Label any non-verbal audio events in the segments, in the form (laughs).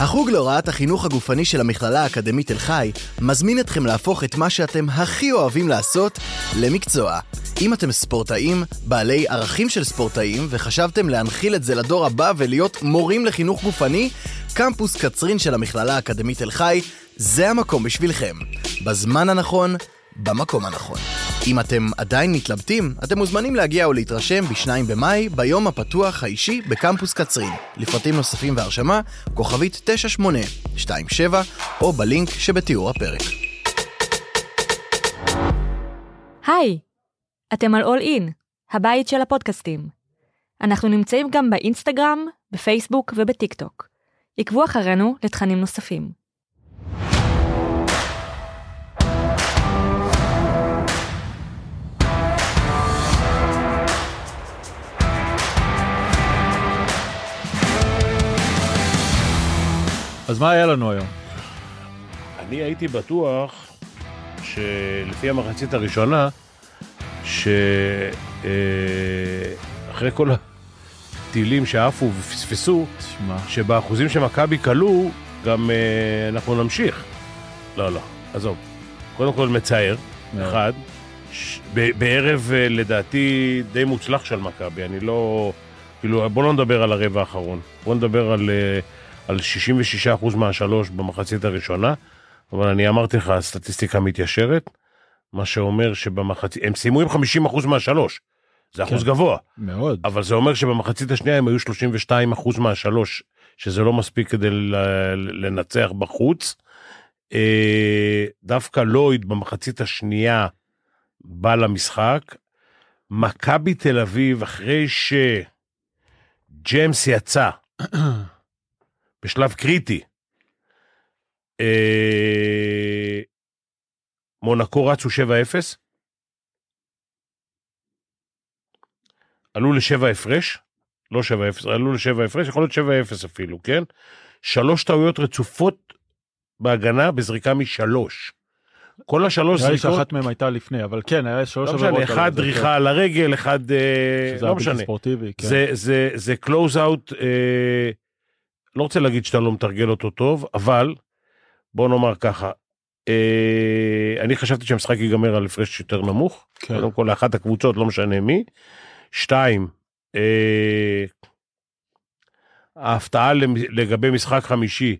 החוג להוראת החינוך הגופני של המכללה האקדמית תל חי מזמין אתכם להפוך את מה שאתם הכי אוהבים לעשות למקצוע. אם אתם ספורטאים, בעלי ערכים של ספורטאים, וחשבתם להנחיל את זה לדור הבא ולהיות מורים לחינוך גופני, קמפוס קצרין של המכללה האקדמית תל חי זה המקום בשבילכם. בזמן הנכון, במקום הנכון. אם אתם עדיין מתלבטים, אתם מוזמנים להגיע או להתרשם ב-2 במאי, ביום הפתוח האישי בקמפוס קצרין. לפרטים נוספים והרשמה, כוכבית 9827, או בלינק שבתיאור הפרק. היי, אתם על All In, הבית של הפודקאסטים. אנחנו נמצאים גם באינסטגרם, בפייסבוק ובטיק טוק. עקבו אחרינו לתכנים נוספים. אז מה היה לנו היום? אני הייתי בטוח שלפי המחצית הראשונה, שאחרי כל הטילים שעפו ופספסו, תשמע, שבאחוזים שמכבי כלו, גם אה, אנחנו נמשיך. לא, לא, עזוב. קודם כל מצער, מאוד. אחד. ש- בערב אה, לדעתי די מוצלח של מכבי, אני לא... כאילו, בוא לא נדבר על הרבע האחרון. בוא נדבר על, אה, על 66% מהשלוש במחצית הראשונה, אבל אני אמרתי לך, הסטטיסטיקה מתיישרת, מה שאומר שבמחצית... הם סיימו עם 50% מהשלוש. זה אחוז כן. גבוה. מאוד. אבל זה אומר שבמחצית השנייה הם היו 32 אחוז מהשלוש, שזה לא מספיק כדי לנצח בחוץ. אה, דווקא לויד במחצית השנייה בא למשחק. מכבי תל אביב, אחרי שג'יימס יצא בשלב קריטי, אה, מונקו רצו 7-0, עלו לשבע הפרש, לא שבע אפס, עלו לשבע הפרש, יכול להיות שבע אפס אפילו, כן? שלוש טעויות רצופות בהגנה בזריקה משלוש. כל השלוש נראה לי זריקות, שאחת מהן הייתה לפני, אבל כן, היה שלוש לא משנה, עבירות אחד דריכה על הרגל, אחד, כן. אה, שזה לא משנה. ספורטיבי, כן. זה, זה, זה קלוז אאוט, אה, לא רוצה להגיד שאתה לא מתרגל אותו טוב, אבל בוא נאמר ככה, אה, אני חשבתי שהמשחק ייגמר על הפרש יותר נמוך, כן. קודם כל לאחת הקבוצות, לא משנה מי. שתיים, אה, ההפתעה לגבי משחק חמישי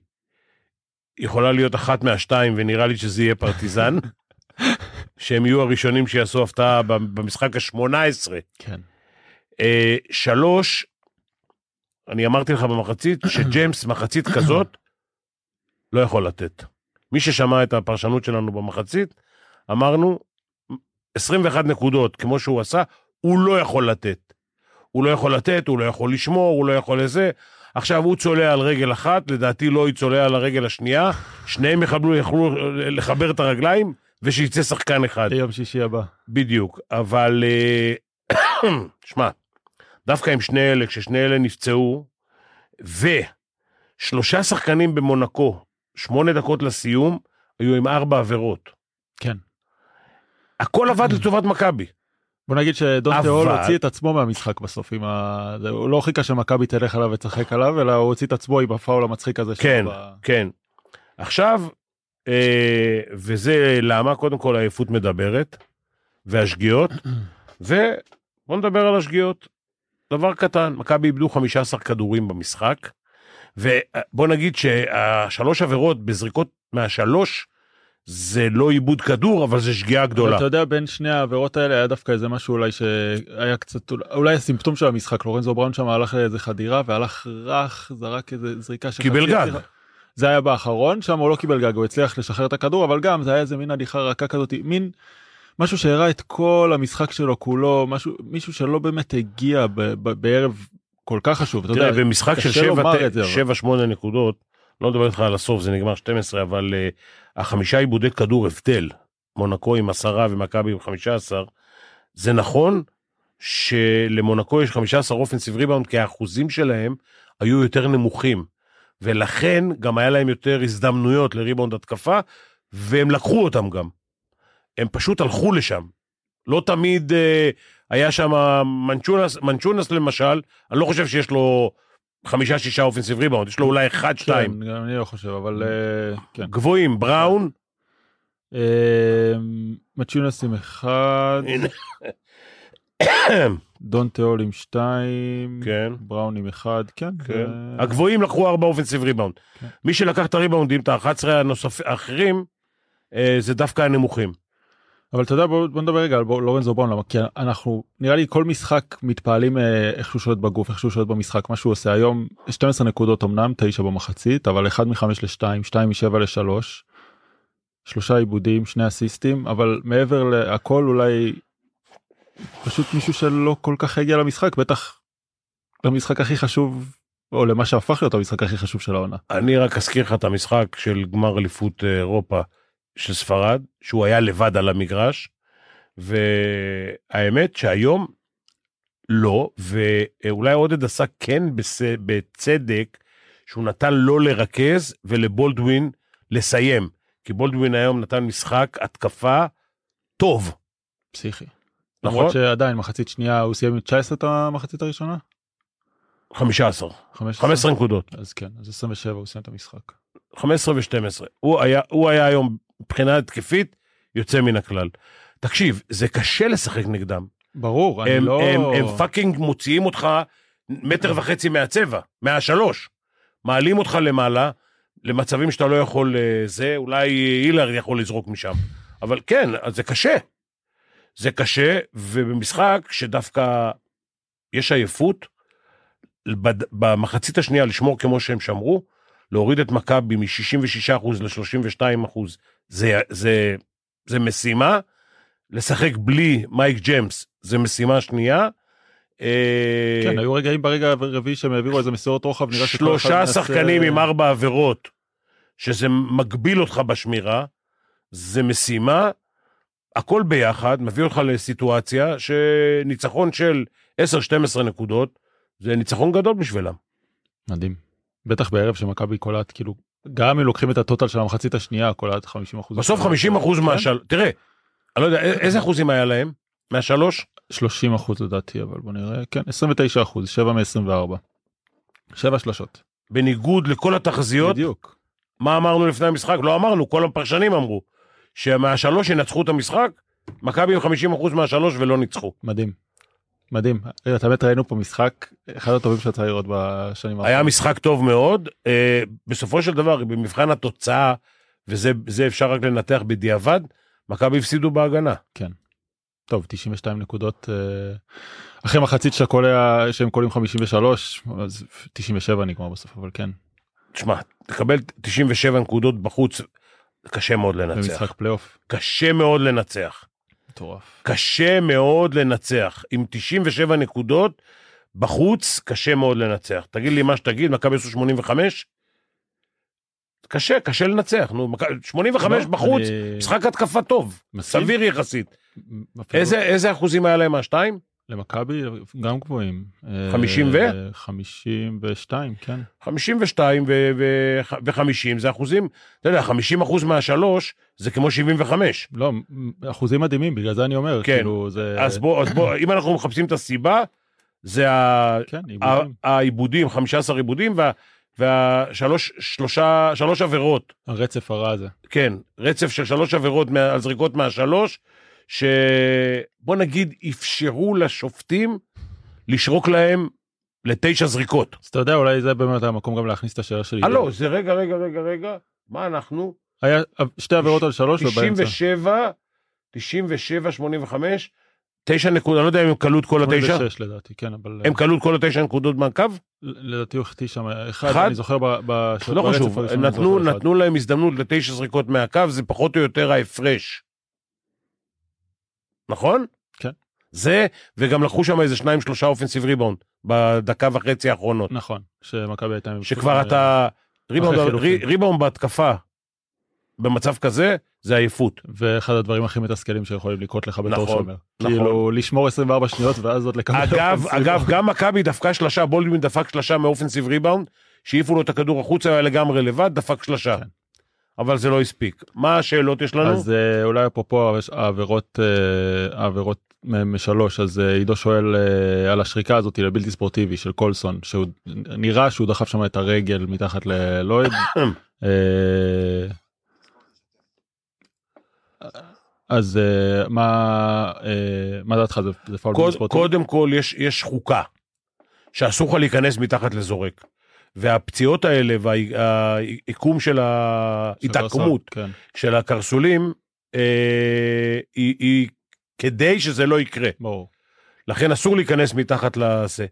יכולה להיות אחת מהשתיים, ונראה לי שזה יהיה פרטיזן, (laughs) שהם יהיו הראשונים שיעשו הפתעה במשחק השמונה עשרה. כן. אה, שלוש, אני אמרתי לך במחצית, שג'יימס מחצית כזאת לא יכול לתת. מי ששמע את הפרשנות שלנו במחצית, אמרנו, 21 נקודות, כמו שהוא עשה, הוא לא יכול לתת. הוא לא יכול לתת, הוא לא יכול לשמור, הוא לא יכול לזה. עכשיו הוא צולע על רגל אחת, לדעתי לא יצולע על הרגל השנייה, שניהם יכלו, יכלו לחבר את הרגליים, ושיצא שחקן אחד. יום שישי הבא. בדיוק, אבל אה, (coughs) שמע, דווקא עם שני אלה, כששני אלה נפצעו, ושלושה שחקנים במונקו, שמונה דקות לסיום, היו עם ארבע עבירות. כן. הכל עבד לטובת מכבי. בוא נגיד שדונטה אבל- הול הוציא את עצמו מהמשחק בסוף עם ה... זה- הוא לא חיכה שמכבי תלך עליו ותשחק עליו אלא הוא הוציא את עצמו עם הפאול המצחיק הזה כן, ב- כן. עכשיו, אה, וזה למה, קודם כל העייפות מדברת, והשגיאות, (clears throat) ובוא נדבר על השגיאות. דבר קטן, מכבי איבדו 15 כדורים במשחק, ובוא נגיד שהשלוש עבירות בזריקות מהשלוש, זה לא איבוד כדור, אבל זה שגיאה גדולה. אתה יודע בין שני העבירות האלה היה דווקא איזה משהו אולי שהיה קצת אולי הסימפטום של המשחק לורנזו בראון שם הלך לאיזה חדירה והלך רך זרק איזה זריקה של קיבל גג. זה היה באחרון שם הוא לא קיבל גג הוא הצליח לשחרר את הכדור אבל גם זה היה איזה מין הליכה רכה כזאת מין משהו שהראה את כל המשחק שלו כולו משהו מישהו שלא באמת הגיע ב- ב- בערב כל כך חשוב אתה תראה, יודע במשחק של קשה לומר את זה, אבל. 7-8 נקודות, לא מדבר איתך על הסוף, זה נגמר 12, אבל uh, החמישה עיבודי כדור הבדל, מונקו עם עשרה ומכבי עם 15, זה נכון שלמונקו יש 15 אופנסיב ריבאונד, כי האחוזים שלהם היו יותר נמוכים, ולכן גם היה להם יותר הזדמנויות לריבאונד התקפה, והם לקחו אותם גם. הם פשוט הלכו לשם. לא תמיד אה, היה שם מנצ'ונס, מנצ'ונס למשל, אני לא חושב שיש לו חמישה שישה אופנסיב ריבאונד, יש לו אולי אחד שתיים. כן, גם אני לא חושב, אבל אה, כן. גבוהים, בראון, אה, מצ'ונס עם אחד. דון תיאול עם שתיים, כן. בראון עם אחד, כן. כן. זה- הגבוהים לקחו ארבע אופנסיב ריבאונד. כן. מי שלקח את הריבאונדים, את ה-11 הנוספים האחרים, אה, זה דווקא הנמוכים. אבל אתה יודע בוא, בוא נדבר רגע על לורנזו בראון למה? כי אנחנו נראה לי כל משחק מתפעלים אה, איך שהוא שולט בגוף איך שהוא שולט במשחק מה שהוא עושה. היום 12 נקודות אמנם 9 במחצית אבל 1 מ-5 ל-2 2 מ-7 ל-3 שלושה עיבודים שני אסיסטים אבל מעבר להכל אולי פשוט מישהו שלא כל כך הגיע למשחק בטח למשחק הכי חשוב או למה שהפך להיות המשחק הכי חשוב של העונה. אני רק אזכיר לך את המשחק של גמר אליפות אה, אירופה של ספרד, שהוא היה לבד על המגרש, והאמת שהיום לא, ואולי עודד עשה כן בס... בצדק, שהוא נתן לו לרכז ולבולדווין לסיים, כי בולדווין היום נתן משחק התקפה טוב, פסיכי. נכון? למרות שעדיין מחצית שנייה הוא סיים עם 19 את המחצית הראשונה. 15, 15 15 נקודות, אז כן אז 27 הוא סיים את המשחק. 15 ו-12. הוא היה, הוא היה היום מבחינה התקפית יוצא מן הכלל. תקשיב, זה קשה לשחק נגדם. ברור אני הם, לא הם, הם fucking מוציאים אותך מטר וחצי מהצבע, מהשלוש. מעלים אותך למעלה, למצבים שאתה לא יכול אה, זה, אולי הילארד יכול לזרוק משם. אבל כן, אז זה קשה. זה קשה, ובמשחק שדווקא יש עייפות, במחצית השנייה לשמור כמו שהם שמרו, להוריד את מכבי מ-66% ל-32%, זה, זה, זה משימה. לשחק בלי מייק ג'מס זה משימה שנייה. אה, כן היו רגעים ברגע הרביעי שהם העבירו איזה מסירות רוחב נראה שכל אחד שלושה מנסה- שחקנים עם ארבע עבירות, שזה מגביל אותך בשמירה, זה משימה, הכל ביחד מביא אותך לסיטואציה שניצחון של 10-12 נקודות, זה ניצחון גדול בשבילם. מדהים. בטח בערב שמכבי קולט כאילו גם אם לוקחים את הטוטל של המחצית השנייה קולט 50 אחוז. בסוף 50 אחוז מהשל... תראה, אני לא יודע, איזה אחוזים היה להם? מהשלוש? 30 אחוז לדעתי אבל בוא נראה כן 29 אחוז 7 מ-24. 7 שלשות. בניגוד לכל התחזיות, בדיוק. מה אמרנו לפני המשחק? לא אמרנו, כל הפרשנים אמרו, שמהשלוש ינצחו את המשחק, מכבי עם 50 אחוז מהשלוש ולא ניצחו. מדהים. מדהים. רגע, את האמת ראינו פה משחק אחד הטובים שיצא לראות בשנים היה משחק טוב מאוד. אה, בסופו של דבר, במבחן התוצאה, וזה זה אפשר רק לנתח בדיעבד, מכבי הפסידו בהגנה. טוב 92 נקודות אה, אחרי מחצית שהכל היה שהם קולים 53 אז 97 נגמר בסוף אבל כן תשמע, לקבל 97 נקודות בחוץ, קשה מאוד לנצח. במשחק פלייאוף קשה מאוד לנצח. מטורף. קשה מאוד לנצח. עם 97 נקודות, בחוץ, קשה מאוד לנצח. תגיד לי מה שתגיד, מכבי עשו 85? קשה, קשה לנצח. נו, מכ- 85 לא, בחוץ, אני משחק התקפה טוב, מסכים. סביר יחסית. אפילו איזה, איזה אחוזים היה להם מהשתיים? למכבי גם גבוהים. 50 ו? 52 כן. 52 ו-50 זה אחוזים, אתה יודע, 50 אחוז מהשלוש זה כמו 75. לא אחוזים מדהימים בגלל זה אני אומר כן. כאילו זה אז בוא, אז בוא, אם אנחנו מחפשים את הסיבה, זה כן. העיבודים, 15 עיבודים וה- והשלוש, שלושה, שלוש עבירות, הרצף הרע הזה. כן, רצף של שלוש עבירות על זריקות מהשלוש, שבוא נגיד אפשרו לשופטים לשרוק להם לתשע זריקות. אז אתה יודע אולי זה באמת המקום גם להכניס את השאלה שלי. אה לא, זה רגע, רגע, רגע, רגע, מה אנחנו? היה שתי עבירות על שלוש ובאמצע. 97, 97, 85, תשע נקודות, אני לא יודע אם הם כלו את כל התשע, 86 לדעתי כן אבל הם כלו את כל התשע נקודות מהקו? לדעתי הוא החטיא שם אחד אחד? אני זוכר לא ברצף חשוב, הראשון, אני נתנו, זוכר אחד. נתנו להם הזדמנות לתשע זריקות מהקו, זה פחות או יותר ההפרש. נכון? כן. זה, וגם לקחו שם איזה שניים שלושה offensive rebound בדקה וחצי האחרונות. נכון שמכבי הייתה שכבר אתה, ריבאונד, בהתקפה, במצב כזה, זה עייפות. ואחד הדברים הכי מתסכלים שיכולים לקרות לך בתור נכון, שומר. נכון. כאילו לשמור 24 שניות ואז עוד לקבל אגב, offensive. אגב, גם מכבי דפקה שלושה, בולדווין דפק שלושה מ offensive rebound, שהעיפו לו את הכדור החוצה, היה לגמרי לבד, דפק שלושה. כן. אבל זה לא הספיק. מה השאלות יש לנו? אז אה, אולי אפרופו העבירות אה, העבירות משלוש אז אה, עידו שואל על השריקה הזאת לבלתי ספורטיבי של קולסון שהוא נראה שהוא דחף שם את הרגל מתחת ללויד. (coughs) אז מה מה דעתך זה, פאול בלתי ספורטיבי? קודם כל יש, יש חוקה שאסור לך להיכנס מתחת לזורק. והפציעות האלה והעיקום של ההתעקמות כן. של הקרסולים אה, היא, היא כדי שזה לא יקרה. ברור. לכן אסור להיכנס מתחת לזה.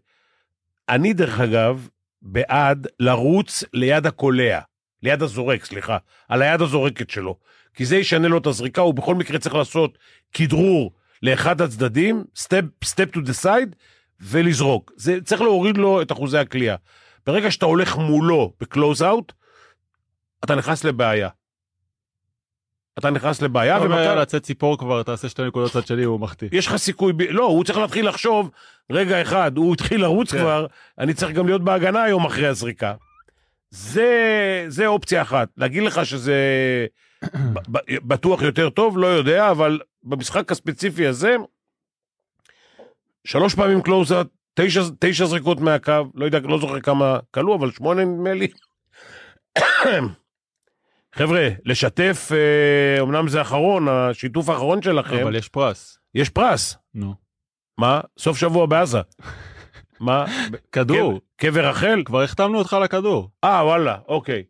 אני דרך אגב בעד לרוץ ליד הקולע, ליד הזורק, סליחה, על היד הזורקת שלו. כי זה ישנה לו את הזריקה, הוא בכל מקרה צריך לעשות כדרור לאחד הצדדים, step, step to the side, ולזרוק. זה צריך להוריד לו את אחוזי הקליעה. ברגע שאתה הולך מולו בקלוז אאוט, אתה נכנס לבעיה. אתה נכנס לבעיה, אתה אומר, צא ציפור כבר תעשה שתי נקודות צד שני הוא מחטיא. יש לך סיכוי, ב... לא, הוא צריך להתחיל לחשוב, רגע אחד, הוא התחיל לרוץ כן. כבר, אני צריך גם להיות בהגנה היום אחרי הזריקה. זה, זה אופציה אחת. להגיד לך שזה (clears throat) בטוח יותר טוב, לא יודע, אבל במשחק הספציפי הזה, שלוש פעמים קלוזאט, תשע, תשע זריקות מהקו, לא יודע, לא זוכר כמה כלו, אבל שמונה נדמה לי. חבר'ה, לשתף, אה, אמנם זה אחרון, השיתוף האחרון שלכם, אבל יש פרס. יש פרס. נו. מה? סוף שבוע בעזה. מה? (laughs) כדור. קבר רחל? כבר החתמנו אותך לכדור. אה, וואלה, אוקיי.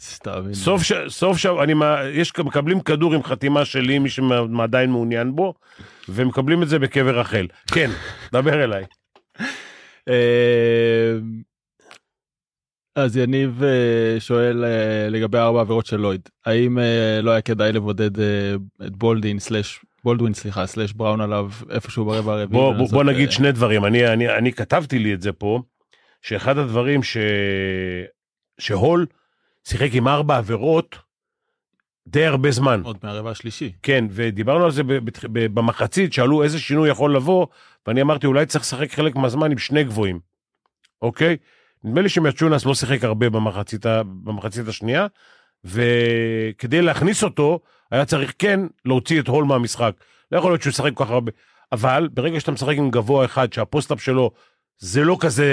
סתם. סוף ש... סוף שבוע, אני... יש... מקבלים כדור עם חתימה שלי, מי שעדיין מעוניין בו, ומקבלים את זה בקבר רחל. כן, (laughs) דבר אליי. אה, אז יניב אה, שואל אה, לגבי ארבע עבירות של לויד האם לא היה כדאי לבודד את בולדין סלאש בולדווין סליחה סלאש בראון עליו איפשהו ברבע הרביעי. בוא, בוא, בוא נגיד שני דברים. אני, אני, אני כתבתי לי את זה פה, שאחד הדברים ש... שהול שיחק עם ארבע עבירות די הרבה זמן. עוד מהרבע השלישי. כן, ודיברנו על זה במחצית, שאלו איזה שינוי יכול לבוא, ואני אמרתי, אולי צריך לשחק חלק מהזמן עם שני גבוהים, אוקיי? נדמה לי שמצ'ונס לא שיחק הרבה במחצית, במחצית השנייה, וכדי להכניס אותו, היה צריך כן להוציא את הול מהמשחק. לא יכול להיות שהוא ישחק כל כך הרבה, אבל ברגע שאתה משחק עם גבוה אחד, שהפוסט-אפ שלו זה לא כזה,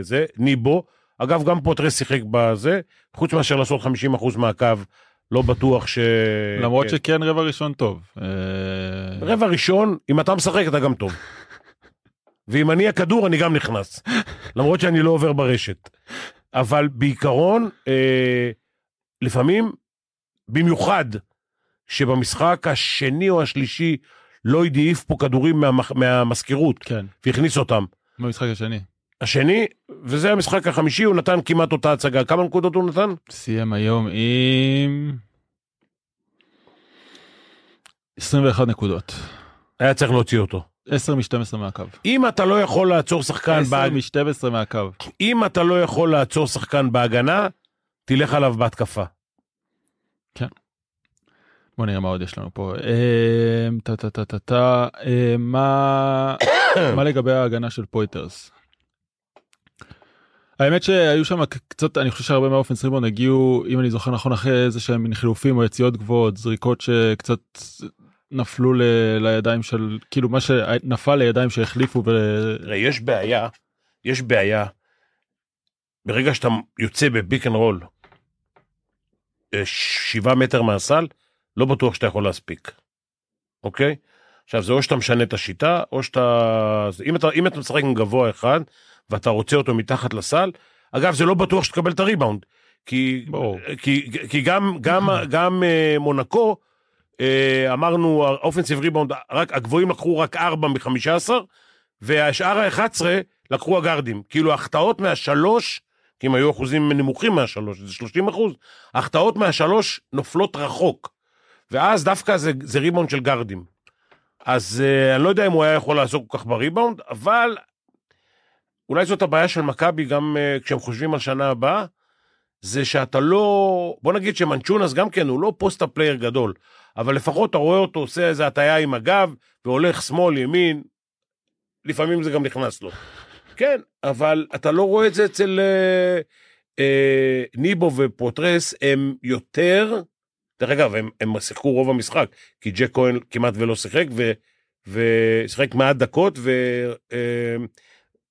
זה, ניבו, אגב, גם פוטרס שיחק בזה, חוץ מאשר לעשות 50% מהקו, לא בטוח ש... למרות כן. שכן רבע ראשון טוב. אה, רבע ראשון, אם אתה משחק אתה גם טוב. ואם אני הכדור אני גם נכנס. למרות שאני לא עובר ברשת. אבל בעיקרון, אה, לפעמים, במיוחד שבמשחק השני או השלישי לא העיף פה כדורים מהמזכירות כן והכניס אותם. במשחק השני. השני, וזה המשחק החמישי, הוא נתן כמעט אותה הצגה. כמה נקודות הוא נתן? סיים היום עם 21 נקודות. היה צריך להוציא אותו. 10 מ-12 מהקו. אם אתה לא יכול לעצור שחקן 10 בהג... מ-12 מהקו. אם אתה לא יכול לעצור שחקן בהגנה, תלך עליו בהתקפה. בוא נראה מה עוד יש לנו פה. אה, טה טה טה טה טה. אה, מה (coughs) לגבי ההגנה של פויטרס? האמת שהיו שם קצת אני חושב שהרבה מה offense rebound הגיעו אם אני זוכר נכון אחרי איזה שהם מין חילופים או יציאות גבוהות זריקות שקצת נפלו ל, לידיים של כאילו מה שנפל לידיים שהחליפו ו... יש בעיה, יש בעיה. ברגע שאתה יוצא ב pick and roll, אה, שבעה מטר מהסל, לא בטוח שאתה יכול להספיק, אוקיי? עכשיו, זה או שאתה משנה את השיטה, או שאתה... אם אתה, אם אתה משחק עם גבוה אחד, ואתה רוצה אותו מתחת לסל, אגב, זה לא בטוח שתקבל את הריבאונד. כי. כי, כי גם, גם, גם אה, מונקו, אה, אמרנו, האופנסיב ריבאונד, רק, הגבוהים לקחו רק 4 מ-15, והשאר ה-11 לקחו הגארדים. כאילו, ההחטאות מהשלוש, כי אם היו אחוזים נמוכים מהשלוש, זה 30 אחוז, ההחטאות מהשלוש נופלות רחוק. ואז דווקא זה, זה ריבאונד של גארדים. אז אה, אני לא יודע אם הוא היה יכול לעסוק כל כך בריבאונד, אבל אולי זאת הבעיה של מכבי גם אה, כשהם חושבים על שנה הבאה, זה שאתה לא... בוא נגיד שמוטיונאס גם כן, הוא לא post player גדול, אבל לפחות אתה רואה אותו עושה איזה הטיה עם הגב, והולך שמאל, ימין, לפעמים זה גם נכנס לו. (laughs) כן, אבל אתה לא רואה את זה אצל אה, אה, ניבו ופויתרס, הם יותר... דרך אגב, הם, הם שיחקו רוב המשחק, כי ג'ייק כהן כמעט ולא שיחק, ו, ושיחק מעט דקות,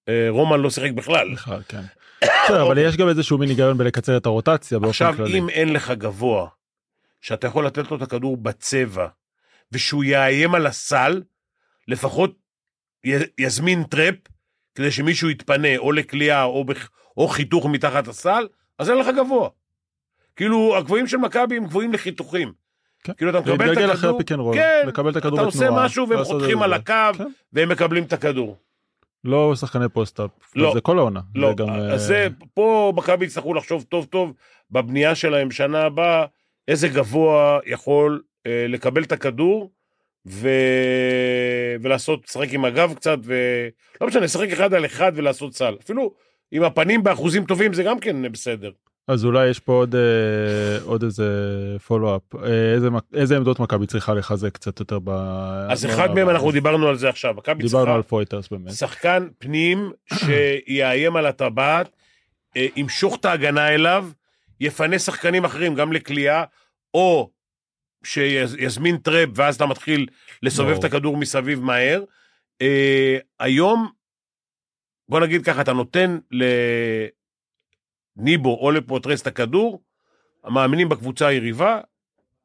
ורומן לא שיחק בכלל. בכלל, כן. בסדר, אבל יש גם איזשהו מין היגיון בלקצר את הרוטציה באופן עכשיו, כללי. אם אין לך גבוה, שאתה יכול לתת לו את הכדור בצבע, ושהוא יאיים על הסל, לפחות יזמין trap, כדי שמישהו יתפנה או לקליעה או, בח... או חיתוך מתחת הסל, אז אין לך גבוה. כאילו, הגבוהים של מכבי הם גבוהים לחיתוכים. כן. כאילו, אתה מקבל את להתגלגל אחרי הכדור, ה pick and roll, כן, לקבל את הכדור אתה בתנועה. עושה משהו והם חותכים. על הקו, כן. והם מקבלים את הכדור. לא שחקני post-up. לא. זה כל העונה. לא, זה גם, אה, אז זה, פה מכבי יצטרכו לחשוב טוב טוב בבנייה שלהם שנה הבאה, איזה גבוה יכול אה, לקבל את הכדור ו... ולעשות, לשחק עם הגב קצת, ולא משנה, לשחק אחד על אחד ולעשות סל. אפילו עם הפנים באחוזים טובים זה גם כן בסדר. אז אולי יש פה עוד, אה, עוד איזה follow-up. אה, איזה, איזה עמדות מכבי צריכה לחזק קצת יותר ב... אז אחד מהם אנחנו דיברנו על זה עכשיו. מכבי אה, דיברנו צריכה על פויתרס באמת. שחקן פנים שיאיים על הטבעת, אה, ימשוך את ההגנה אליו, יפנה שחקנים אחרים גם לקליעה, או שיזמין trap ואז אתה מתחיל לסובב. את הכדור מסביב מהר. אה, היום, בוא נגיד ככה, אתה נותן לניבו או לפויתרס את הכדור, המאמנים בקבוצה היריבה,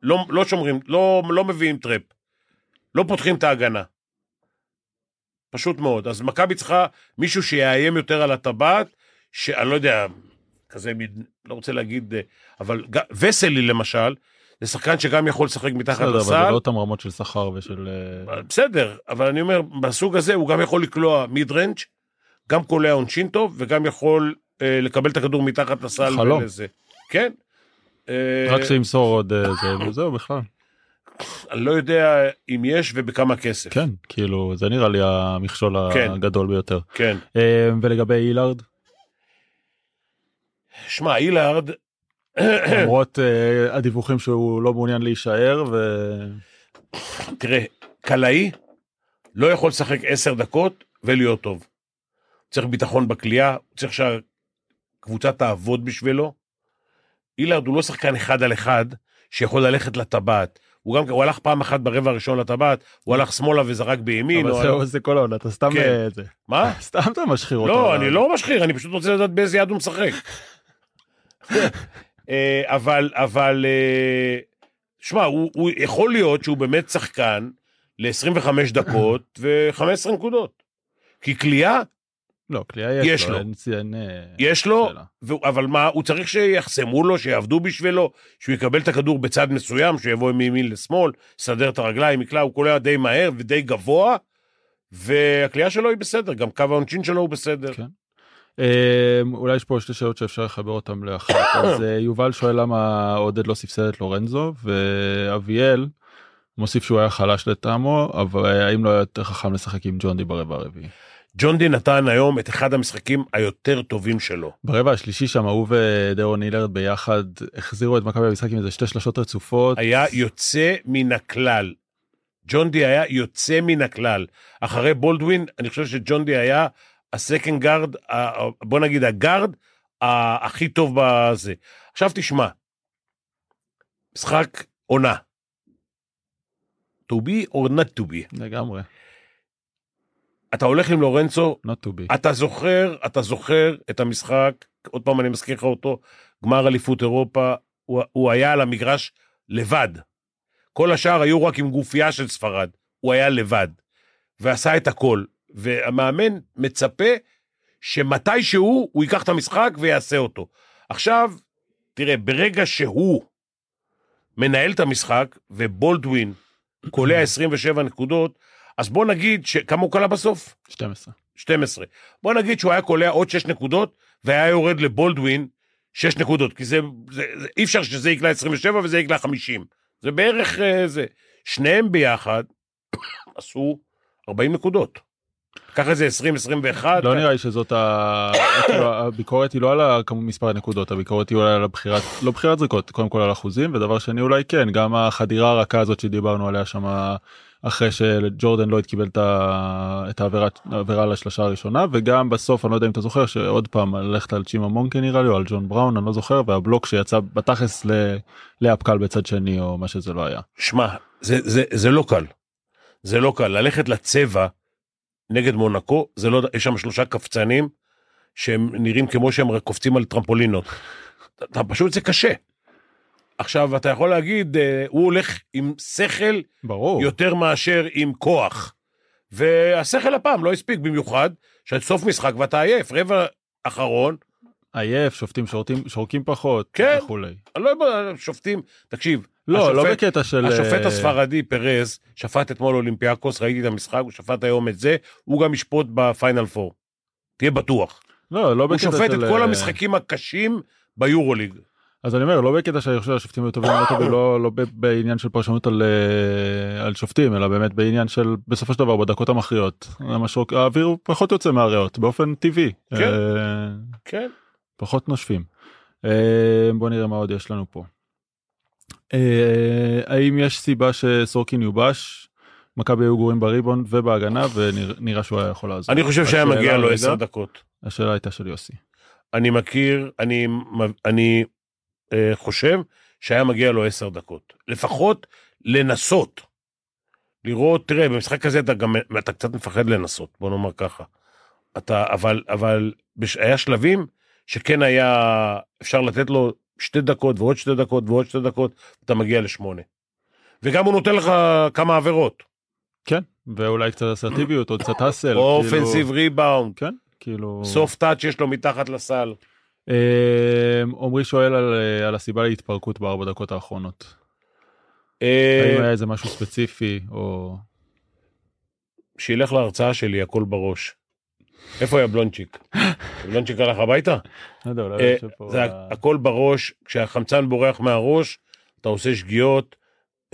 לא, לא שומרים, לא, לא מביאים trap. לא פותחים את ההגנה. פשוט מאוד. אז מכבי צריכה מישהו שיאיים יותר על הטבעת, שאני לא יודע, כזה, לא רוצה להגיד, אבל וסלי למשל, זה שחקן שגם יכול לשחק מתחת בסדר, אבל זה לסל. לא אותם רמות של שכר ושל... אה, בסדר, אבל אני אומר, בסוג הזה הוא גם יכול לקלוע מיד רנג', גם קולע עונשין טוב, וגם יכול לקבל את הכדור מתחת לסל. חלום. ולזה. כן. אה, רק שימסור עוד אה, זה, וזהו בכלל. אני לא יודע אם יש ובכמה כסף. כן, כאילו, זה נראה לי המכשול כן. הגדול ביותר. כן. אה, ולגבי אילארד, שמע, אילארד, למרות אה, הדיווחים שהוא לא מעוניין להישאר, ו... תראה, קלעי לא יכול לשחק עשר דקות ולהיות טוב. צריך ביטחון בכלייה, צריך שהקבוצה תעבוד בשבילו. אילארד הוא לא שחקן אחד על אחד שיכול ללכת לטבעת. הוא גם, הוא הלך פעם אחת ברבע הראשון לטבעת, הוא הלך שמאלה וזרק בימין. אבל זהו, זה כל העונה, אתה סתם... כן. אה. מה? (laughs) סתם אתה משחיר אותו. לא, אני לא משחיר, אני פשוט רוצה לדעת באיזה יד הוא משחק. (laughs) אה, אבל, אבל, אה, שמע, הוא יכול להיות שהוא באמת שחקן ל-25 דקות ו-15 נקודות. כי כליאה, לא, קליעה יש, יש לו. לו. אין, אין, אה, יש לו. ו- אבל מה, הוא צריך שיחסמו לו, שיעבדו בשבילו, שהוא יקבל את הכדור בצד מסוים, שהוא יבוא מימין לשמאל, יסדר את הרגליים, יקלע, הוא קולע די מהר ודי גבוה, והכלייה שלו היא בסדר, גם קו העונשין שלו הוא בסדר. כן. אה, אולי יש פה שתי שאלות שאפשר לחבר אותן לאחת. (coughs) אז אה, יובל שואל למה עודד לא ספסד את לורנזו, ואביאל מוסיף שהוא היה חלש לטעמו, אבל האם לא היה יותר חכם לשחק עם ג'ונדי ברבע הרביעי? ג'ון די נתן היום את אחד המשחקים היותר טובים שלו. ברבע השלישי שם הוא ודרון הילרד ביחד החזירו את מכבי למשחק עם איזה שתי שלשות רצופות. היה יוצא מן הכלל. ג'ון די היה יוצא מן הכלל. אחרי בולדווין, אני חושב שג'ון די היה הסקנד גארד, בוא נגיד הגארד הכי טוב בזה. עכשיו תשמע, משחק עונה. to be or not to be. לגמרי, אתה הולך עם לורנצו. אתה זוכר, אתה זוכר את המשחק, עוד פעם אני מזכיר לך אותו, גמר אליפות אירופה, הוא, הוא היה על המגרש לבד. כל השאר היו רק עם גופייה של ספרד, הוא היה לבד, ועשה את הכל. והמאמן מצפה שמתישהו הוא ייקח את המשחק ויעשה אותו. עכשיו, תראה, ברגע שהוא מנהל את המשחק, ובולדווין קולע (clears throat) 27 נקודות, אז בוא נגיד, ש... כמה הוא קלע בסוף? 12. 12. בוא נגיד שהוא היה קולע עוד 6 נקודות, והיה יורד לבולדווין 6 נקודות, כי זה, זה, זה אי אפשר שזה יקלע 27 וזה יקלע 50. זה בערך אה, זה. שניהם ביחד (coughs) עשו 40 נקודות. קח איזה 20-21. לא נראה לי שזאת ה... הביקורת היא לא על מספר הנקודות הביקורת היא אולי על הבחירת לא בחירת זריקות קודם כל על אחוזים ודבר שני אולי כן גם החדירה הרכה הזאת שדיברנו עליה שם אחרי שג'ורדן לויד קיבל את העבירה העבירה לשלושה הראשונה וגם בסוף אני לא יודע אם אתה זוכר שעוד פעם ללכת על צ'ימה מונקה נראה לי או על ג'ון בראון אני לא זוכר והבלוק שיצא בתכלס לאפקל בצד שני או מה שזה לא היה. שמע, זה, זה, זה לא קל. זה לא קל. ללכת לצבע נגד מונקו, זה לא, יש שם שלושה קפצנים שהם נראים כמו שהם קופצים על טרמפולינות. אתה פשוט, זה קשה. עכשיו, אתה יכול להגיד, אה, הוא הולך עם שכל ברור. יותר מאשר עם כוח. והשכל הפעם לא הספיק, במיוחד שעד סוף משחק ואתה עייף, רבע אחרון, עייף, שופטים שורטים, שורקים פחות, כן. וכולי. לא יודע, שופטים, תקשיב, לא, לא השופט- בקטע של... השופט אה, הספרדי פרז שפט אתמול אולימפיאקוס, ראיתי את המשחק, הוא שפט היום את זה, הוא גם ישפוט בפיינל פור. תהיה בטוח. לא, לא הוא בקטע של... שופט את כל אה, המשחקים הקשים ביורוליג. אז אני אומר, לא בקטע שאני חושב שהשופטים היו טובים, או לא (coughs) טובים, לא, לא בעניין של פרשנות על, אה, על שופטים, אלא באמת בעניין של בסופו של דבר בדקות המכריעות. המשהו- האוויר פחות יוצא מהריאות באופן טבעי. כן. אה, כן. פחות נושפים. אה, בוא נראה מה עוד יש לנו פה. אה, האם יש סיבה שסורקין יובש? מכבי היו גרועים בריבון ובהגנה ונראה שהוא היה יכול לעזור. אני חושב שהיה מגיע לו רגע, עשר דקות. השאלה הייתה של יוסי. אני מכיר, אני, אני אה, חושב שהיה מגיע לו עשר דקות. לפחות לנסות. לראות, תראה, במשחק הזה אתה גם, אתה קצת מפחד לנסות, בוא נאמר ככה. אתה, אבל, אבל בש, היה שלבים שכן היה אפשר לתת לו שתי דקות ועוד שתי דקות ועוד שתי דקות, אתה מגיע לשמונה. וגם הוא נותן לך כמה עברות. כן, ואולי קצת אסרטיביות, עוד קצת האסל. או כאילו- אופנסיב ריבאונד, כן, כאילו... סוף טאץ' יש לו מתחת לסל. אה, עמרי שואל על, אה, על הסיבה להתפרקות בארבע דקות האחרונות. אה, האם היה איזה משהו ספציפי או... שילך להרצאה שלי, הכל בראש. איפה היה בלונצ'יק? בלונצ'יק הלך הביתה? לא אה. זה הכל בראש, כשהחמצן בורח מהראש, אתה עושה שגיאות.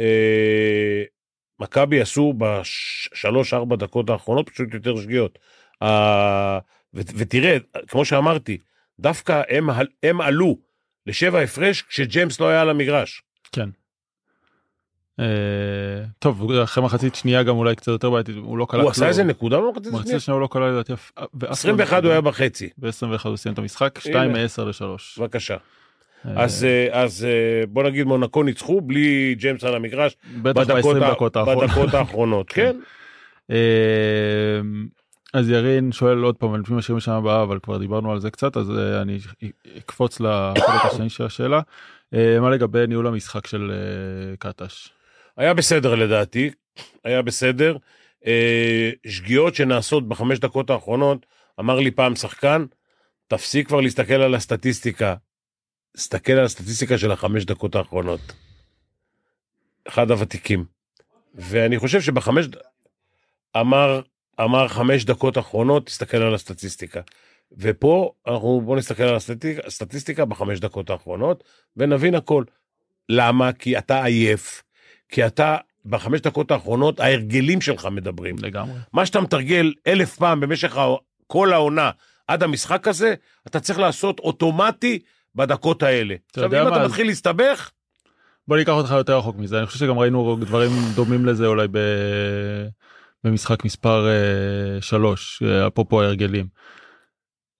אה, מכבי עשו בשלוש-ארבע דקות האחרונות פשוט יותר שגיאות. אה, ותראה, כמו שאמרתי, דווקא הם, הם עלו לשבע הפרש כשג'יימס לא היה על המגרש. כן. אה, טוב, אחרי מחצית שנייה גם אולי קצת יותר בעייתית, הוא לא קלע הוא עשה איזה נקודה במחצית מחצית השנייה? שנייה הוא לא קלע לדעתי אף... ואף 21 הוא היה בחצי, ב-21 הוא סיים את המשחק, הנה. 2 מ-10 ל-3. בבקשה. אז, אה, אז אה, בוא נגיד מונקו ניצחו בלי ג'יימס על המגרש בטח בדקות, ב-20 ה- דקות האחרונות. בדקות (laughs) האחרונות, כן? אז ירין שואל עוד פעם, לפי מה שירים בשנה הבאה, אבל כבר דיברנו על זה קצת, אז אה, אני אקפוץ לחלק (coughs) השני של השאלה. אה, מה לגבי ניהול המשחק של אה, קטש? היה בסדר לדעתי, היה בסדר. שגיאות שנעשות בחמש דקות האחרונות, אמר לי פעם שחקן, תפסיק כבר להסתכל על הסטטיסטיקה, תסתכל על הסטטיסטיקה של החמש דקות האחרונות. אחד הוותיקים. ואני חושב שבחמש, אמר, אמר חמש דקות אחרונות, תסתכל על הסטטיסטיקה. ופה אנחנו בוא נסתכל על הסטטיסטיקה, הסטטיסטיקה בחמש דקות האחרונות ונבין הכל. למה? כי אתה עייף, כי אתה בחמש דקות האחרונות ההרגלים שלך מדברים. לגמרי. מה שאתה מתרגל אלף פעם במשך כל העונה עד המשחק הזה, אתה צריך לעשות אוטומטי בדקות האלה. עכשיו אם מה, אתה מתחיל להסתבך, בוא ניקח אותך יותר רחוק מזה, אני חושב שגם ראינו דברים דומים לזה אולי ב... במשחק מספר 3, אפרופו ההרגלים.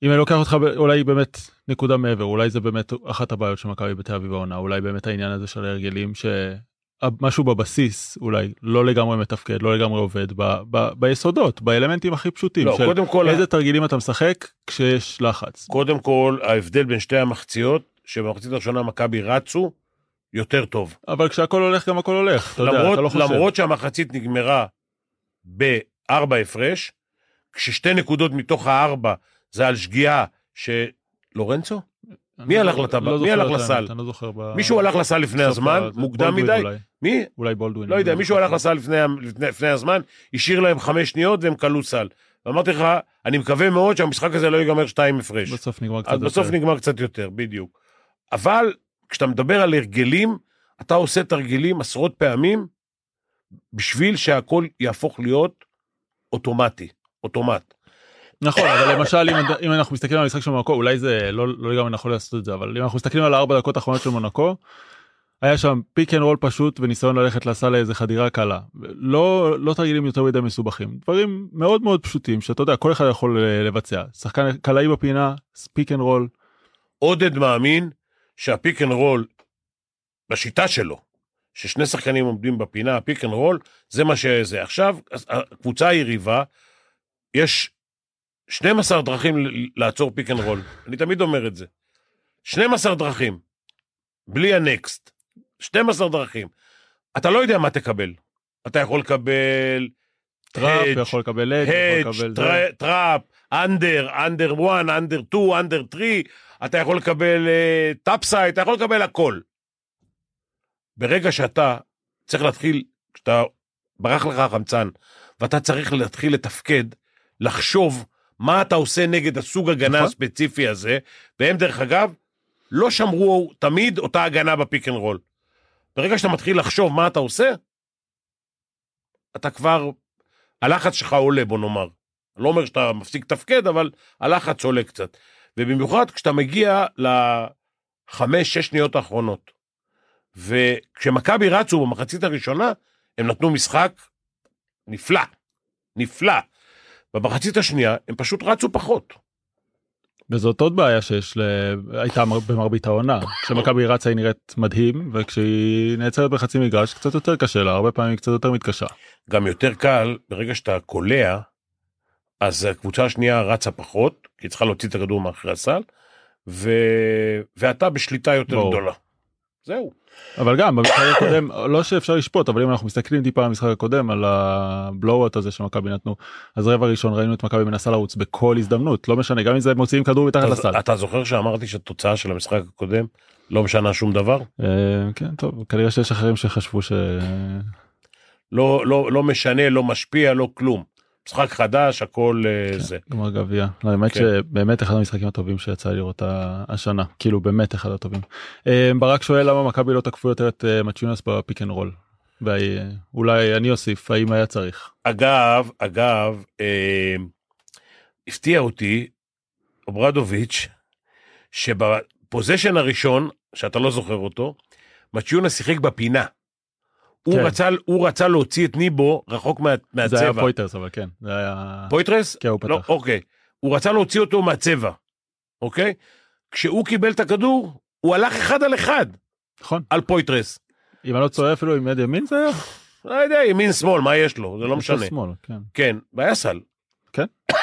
אם אני לוקח אותך אולי באמת נקודה מעבר, אולי זה באמת אחת הבעיות של מכבי בתל אביב העונה, אולי באמת העניין הזה של ההרגלים שמשהו בבסיס אולי לא לגמרי מתפקד, לא לגמרי עובד ב... ב... ביסודות, באלמנטים הכי פשוטים לא, של קודם כל, איזה תרגילים אתה משחק כשיש לחץ. קודם כל ההבדל בין שתי המחציות, שבמחצית הראשונה מכבי רצו יותר טוב. אבל כשהכל הולך גם הכל הולך, אתה יודע, למרות, אתה לא חושב. למרות שהמחצית נגמרה בארבע הפרש, כששתי נקודות מתוך הארבע זה על שגיאה שלורנצו? אני מי לא- הלך לטבע? לא מי הלך לסל? אני לא זוכר. ב- מישהו הלך לסל לפני בסוף הזמן, מוקדם מדי? מי? אולי בולדווין. לא יודע, מישהו. הלך לסל לפני, לפני, לפני הזמן, השאיר להם חמש שניות והם כלו סל. ואמרתי לך, אני מקווה מאוד שהמשחק הזה לא ייגמר שתיים הפרש. בסוף נגמר קצת אז בסוף יותר. נגמר קצת יותר, בדיוק. אבל כשאתה מדבר על הרגלים, אתה עושה תרגילים עשרות פעמים בשביל שהכל יהפוך להיות אוטומטי, אוטומט. נכון, אבל למשל אם, אם אנחנו מסתכלים על המשחק של מונקו, אולי זה לא, לא לגמרי נכון לעשות את זה, אבל אם אנחנו מסתכלים על הארבע דקות האחרונות של מונקו, היה שם pick and roll פשוט וניסיון ללכת לסל לאיזה חדירה קלה. לא, לא תרגילים יותר מדי מסובכים, דברים מאוד מאוד פשוטים שאתה יודע, כל אחד יכול אה, לבצע. שחקן קלעי בפינה, pick and roll, עודד מאמין שה pick and roll, בשיטה שלו, ששני שחקנים עומדים בפינה, pick and roll, זה מה שזה. עכשיו, אז הקבוצה היריבה, יש 12 דרכים לעצור pick and roll. אני תמיד אומר את זה. 12 דרכים, בלי ה next. 12 דרכים. אתה לא יודע מה תקבל. אתה יכול לקבל trap, יכול לקבל hedge, יכול לקבל... trap, under, under 1, under 2, under 3, אתה יכול לקבל topside, אתה יכול לקבל הכל. ברגע שאתה צריך להתחיל, כשאתה ברח לך החמצן, ואתה צריך להתחיל לתפקד, לחשוב מה אתה עושה נגד הסוג הגנה נכון. הספציפי הזה, והם דרך אגב, לא שמרו תמיד אותה הגנה ב pick and roll. ברגע שאתה מתחיל לחשוב מה אתה עושה, אתה כבר, הלחץ שלך עולה, בוא נאמר. אני לא אומר שאתה מפסיק לתפקד, אבל הלחץ עולה קצת. ובמיוחד כשאתה מגיע לחמש, שש שניות האחרונות. וכשמכבי רצו במחצית הראשונה, הם נתנו משחק נפלא, נפלא. במחצית השנייה הם פשוט רצו פחות. וזאת עוד בעיה שיש, ל... הייתה מר- במרבית העונה. כשמכבי רצה היא נראית מדהים, וכשהיא נעצרת בחצי מגרש קצת יותר קשה לה, הרבה פעמים היא קצת יותר מתקשה. גם יותר קל, ברגע שאתה קולע, אז הקבוצה השנייה רצה פחות, כי היא צריכה להוציא את הכדור מאחורי הסל, ו... ואתה בשליטה יותר ברור. גדולה. זהו. אבל גם במשחק הקודם, לא שאפשר לשפוט, אבל אם אנחנו מסתכלים טיפה על המשחק הקודם, על הבלואוט הזה שמכבי נתנו, אז רבע ראשון ראינו את מכבי מנסה לרוץ בכל הזדמנות, לא משנה, גם אם זה מוציאים כדור מתחת לסל. אתה זוכר שאמרתי שהתוצאה של המשחק הקודם לא משנה שום דבר? אה, כן, טוב, כנראה שיש אחרים שחשבו ש... לא, לא, לא משנה, לא משפיע, לא כלום. משחק חדש, הכל אה, זה. גמר גביע. לא, האמת כן. שבאמת אחד המשחקים הטובים שיצא לראות השנה, כאילו באמת אחד הטובים. אה, ברק שואל למה מכבי לא תקפו יותר את אה, מוטיונאס ב pick and roll. ואולי אני אוסיף, האם היה צריך. אגב, אגב, אה, הפתיע אותי אוברדוביץ', שב position הראשון, שאתה לא זוכר אותו, מוטיונאס שיחק בפינה. הוא, כן. רצה, הוא רצה להוציא את ניבו רחוק מה, מהצבע. זה היה פויטרס אבל כן, זה היה... פויתרס? כן, הוא לא, פתח. אוקיי. הוא רצה להוציא אותו מהצבע, אוקיי? כשהוא קיבל את הכדור, הוא הלך אחד על אחד נכון. על פויתרס. אם אני לא טועה אפילו עם יד ימין זה היה? לא יודע, ימין שמאל, מה יש לו? זה לא משנה. שמאל, כן. כן, והיה סל. כן. (coughs)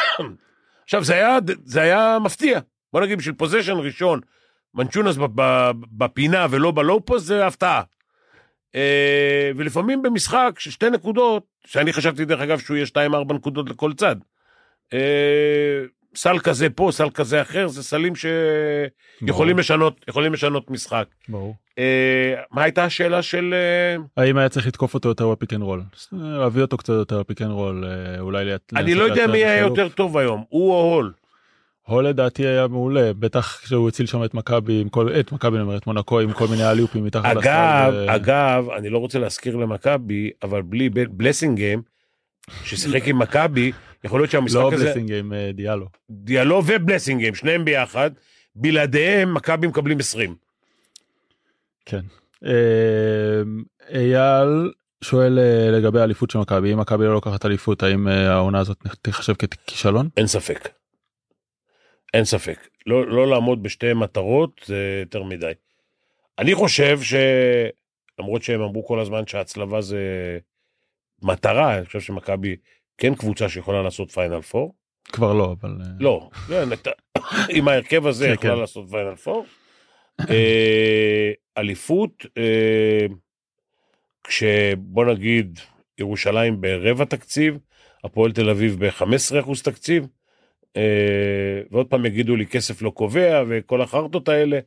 עכשיו, זה היה, זה היה מפתיע. בוא נגיד, בשביל position ראשון, מוטיונאס בפינה ולא ב low post, זה הפתעה. אה, ולפעמים במשחק של שתי נקודות, שאני חשבתי דרך אגב שהוא יהיה 2-4 נקודות לכל צד. אה, סל כזה פה, סל כזה אחר, זה סלים שיכולים לשנות, יכולים לשנות משחק. ברור. אה, מה הייתה השאלה של... האם היה צריך לתקוף אותו יותר ב pick and roll? להביא אותו קצת יותר בפיק אנד רול, אולי... אני לא יודע מי היה. יותר טוב היום, הוא או הול. הול לדעתי היה מעולה, בטח כשהוא הציל שם את מכבי, עם כל- את מכבי, אני אומר, את מונקו עם כל מיני אליופים מתחת לסל. אגב, ו- אגב, אני לא רוצה להזכיר למכבי, אבל בלי בלוסומגיים, ששיחק עם מכבי, יכול להיות שהמשחק לא הזה, עם אה, דיאלו. דיאלו ובלוסומגיים, שניהם ביחד, בלעדיהם מכבי מקבלים 20. כן. אה, אייל שואל אה, לגבי האליפות של מכבי, אם מכבי לא לוקחת אליפות, האם אה, העונה הזאת תיחשב ככישלון? אין ספק. אין ספק. לא, לא לעמוד בשתי מטרות זה יותר מדי. אני חושב ש... למרות שהם אמרו כל הזמן שההצלבה זה מטרה, אני חושב שמכבי כן קבוצה שיכולה לעשות פיינל פור. כבר לא, אבל... אה, לא, נת- (coughs) עם ההרכב הזה כן, יכולה כן. לעשות פיינל פור. (coughs) אה, אליפות, אה, כשבוא נגיד ירושלים ברבע תקציב, הפועל תל אביב ב-15% תקציב, ועוד פעם יגידו לי כסף לא קובע וכל החרטות האלה,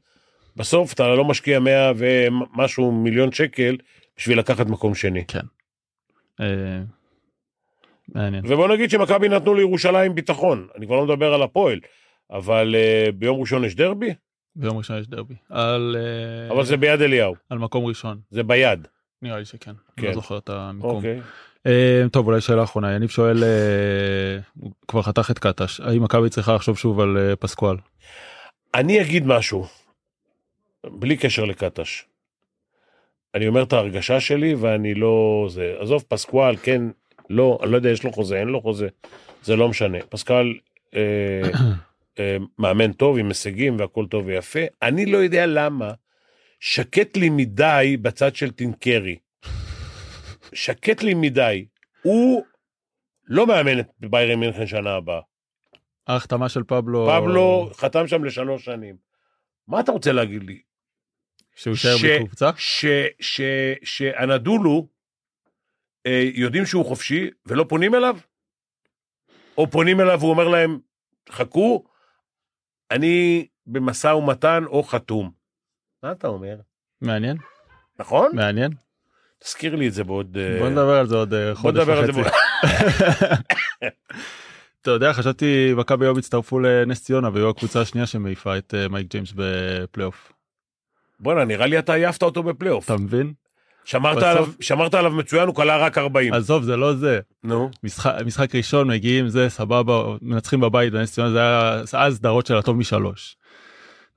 בסוף אתה לא משקיע 100 ומשהו מיליון שקל בשביל לקחת מקום שני. אה, מעניין. ובוא נגיד שמכבי נתנו לירושלים ביטחון, אני כבר לא מדבר על הפועל, אבל uh, ביום ראשון יש דרבי, ביום ראשון יש דרבי. על... אה, אבל זה ביד אליהו, על מקום ראשון. זה ביד. נראה לי שכן. כן. לא זוכר את המיקום. אוקיי. אה, טוב אולי שאלה אחרונה יניב שואל אה, הוא כבר חתך את קטש האם מכבי צריכה לחשוב שוב על אה, פסקואל אני אגיד משהו, בלי קשר לקטש. אני אומר את ההרגשה שלי ואני לא... זה, עזוב, פסקואל, כן, לא, אני לא יודע, יש לו חוזה, אין לו חוזה, זה לא משנה. פסקואל אה, (coughs) אה, מאמן טוב עם הישגים והכל טוב ויפה. אני לא יודע למה שקט לי מדי בצד של טינקרי. שקט לי מדי. הוא לא מאמן את ביירן מינכן שנה הבאה. ההחתמה של פבלו... פבלו חתם שם לשלוש שנים. מה אתה רוצה להגיד לי? שהוא יישאר ש- בקבוצה? ש- ש- שהנדולו אה, יודעים שהוא חופשי ולא פונים אליו? או פונים אליו והוא אומר להם, חכו, אני במשא ומתן או חתום. מה אתה אומר? מעניין, נכון? מעניין. תזכיר לי את זה בעוד... אה, בוא נדבר על זה עוד אה, חודש וחצי. (laughs) אתה יודע, חשבתי מכבי היום הצטרפו לנס ציונה והיו הקבוצה השנייה שמעיפה את אה, מייק ג'יימס בפלייאוף. בואנה, נראה לי אתה עייפת אותו בפלייאוף. אתה מבין? שמרת בסוף- עליו, שמרת עליו מצוין, הוא כלה רק 40. עזוב, זה לא זה. נו, משחק, משחק ראשון מגיעים זה סבבה מנצחים בבית בנס ציונה זה היה אז סדרות של הטוב משלוש.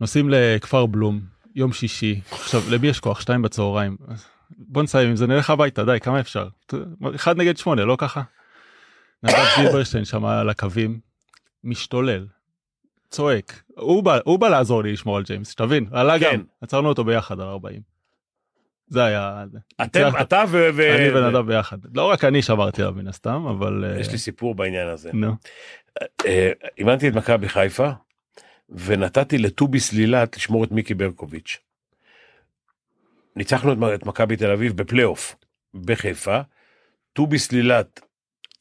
נוסעים לכפר בלום יום שישי עכשיו למי יש כוח שתיים בצהריים בוא נסיים עם זה נלך הביתה די כמה אפשר אחד נגד שמונה לא ככה. נדב זילברשטיין שם על הקווים משתולל צועק הוא בא הוא בא לעזור לי לשמור על ג'יימס שתבין עלה כן. גם עצרנו אותו ביחד על 40. זה היה. אתם. אתה ו... אני ונדב ביחד לא רק אני שמרתי עליו מן הסתם אבל אה, יש לי סיפור בעניין הזה. נו. אה, אימנתי את מכבי חיפה, ונתתי לטובי סלילת לשמור את מיקי ברקוביץ'. ניצחנו את מכבי תל אביב בפלייאוף בחיפה. טובי סלילת,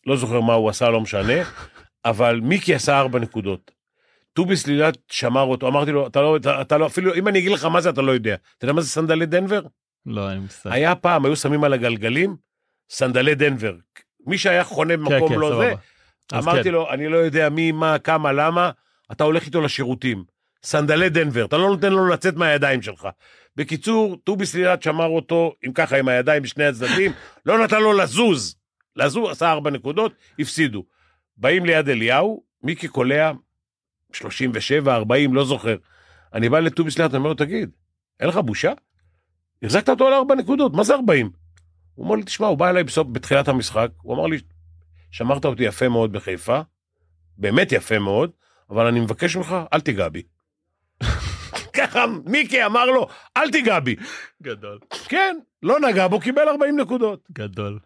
לא זוכר מה הוא עשה, לא משנה, (laughs) אבל מיקי עשה ארבע נקודות. טובי סלילת שמר אותו, אמרתי לו, אתה לא, אתה, אתה לא, אפילו אם אני אגיד לך מה זה, אתה לא יודע. אתה יודע מה זה סנדלי דנבר? לא אני מסתכל. היה פעם, היו שמים על הגלגלים סנדלי דנבר. מי שהיה חונה במקום כן, לא סבבה. זה, אמרתי כן. לו, אני לא יודע מי, מה, כמה, למה, אתה הולך איתו לשירותים. סנדלי דנבר, אתה לא נותן לו לצאת מהידיים שלך. בקיצור, טובי סלילת שמר אותו, אם ככה, עם הידיים בשני הצדדים, לא נתן לו לזוז. לזוז, עשה ארבע נקודות, הפסידו. באים ליד אליהו, מיקי קולע 37, 40, לא זוכר. אני בא לטובי סלילת, אני אומר לו, תגיד, אין לך בושה? החזקת אותו על ארבע נקודות, מה זה 40? הוא אומר לי, תשמע, הוא בא אליי בסוף, בתחילת המשחק, הוא אמר לי, שמרת אותי יפה מאוד בחיפה, באמת יפה מאוד, אבל אני מבקש ממך, אל תיגע בי. ככה מיקי אמר לו, אל תיגע בי. גדול. כן, לא נגע בו, קיבל 40 נקודות. גדול.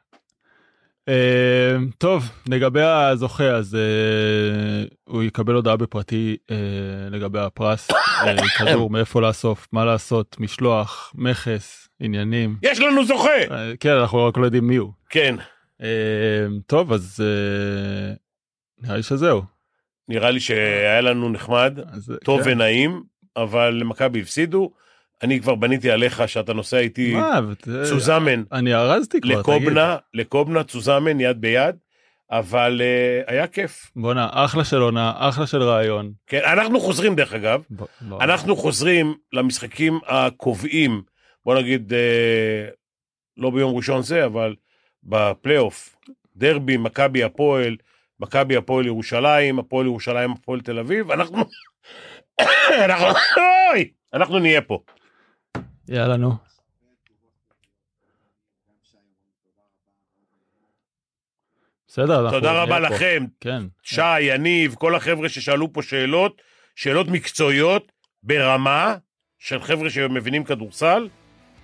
אה, טוב לגבי הזוכה אז אה, הוא יקבל הודעה בפרטי אה, לגבי הפרס אה, כדור מאיפה לאסוף מה לעשות משלוח מכס עניינים יש לנו זוכה! אה, כן אנחנו רק לא יודעים מי הוא. כן, אה, טוב אז אה, נראה לי שזהו. נראה לי שהיה לנו נחמד, אז, טוב כן. ונעים, אבל למכבי הפסידו. אני כבר בניתי עליך שאתה נוסע איתי מה, ות- צוזמן אני ארזתי כבר תגיד. לקובנה, לקובנה, צוזמן, יד ביד, אבל uh, היה כיף. בואנה אחלה של עונה אחלה של רעיון. כן, אנחנו חוזרים דרך אגב, ב- לא. אנחנו חוזרים למשחקים הקובעים, בוא נגיד, אה, לא ביום ראשון זה, אבל בפלייאוף, דרבי, מכבי הפועל, מכבי הפועל ירושלים, הפועל ירושלים, הפועל תל אביב, אנחנו, אנחנו, אוי, אנחנו נהיה פה. יאללה נו. בסדר, אנחנו תודה רבה. לכם, כן. שי, יניב, כל החבר'ה ששאלו פה שאלות, שאלות מקצועיות ברמה של חבר'ה שמבינים כדורסל,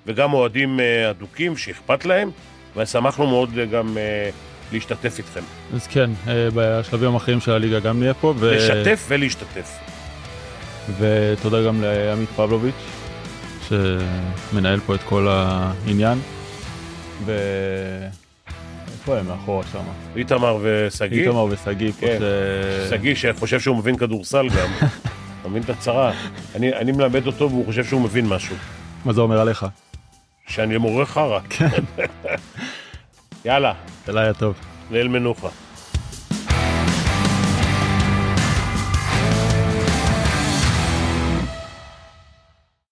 וגם אוהדים אה, אדוקים שאכפת להם, ושמחנו מאוד אה, גם אה, להשתתף איתכם. אז כן, בשלבים האחרים של הליגה גם נהיה פה. ו... לשתף ולהשתתף. ותודה גם לעמית פבלוביץ', שמנהל פה את כל העניין. ו... איפה הם מאחורה שם? איתמר ושגיא, איתמר ושגיא כן. ש... שגיא שחושב שהוא מבין כדורסל גם. אתה (laughs) מבין את הצרה? אני, אני מלמד אותו והוא חושב שהוא מבין משהו. מה זה אומר עליך? שאני מורה חרא. כן. (laughs) יאללה, לילה טוב. ליל מנוחה.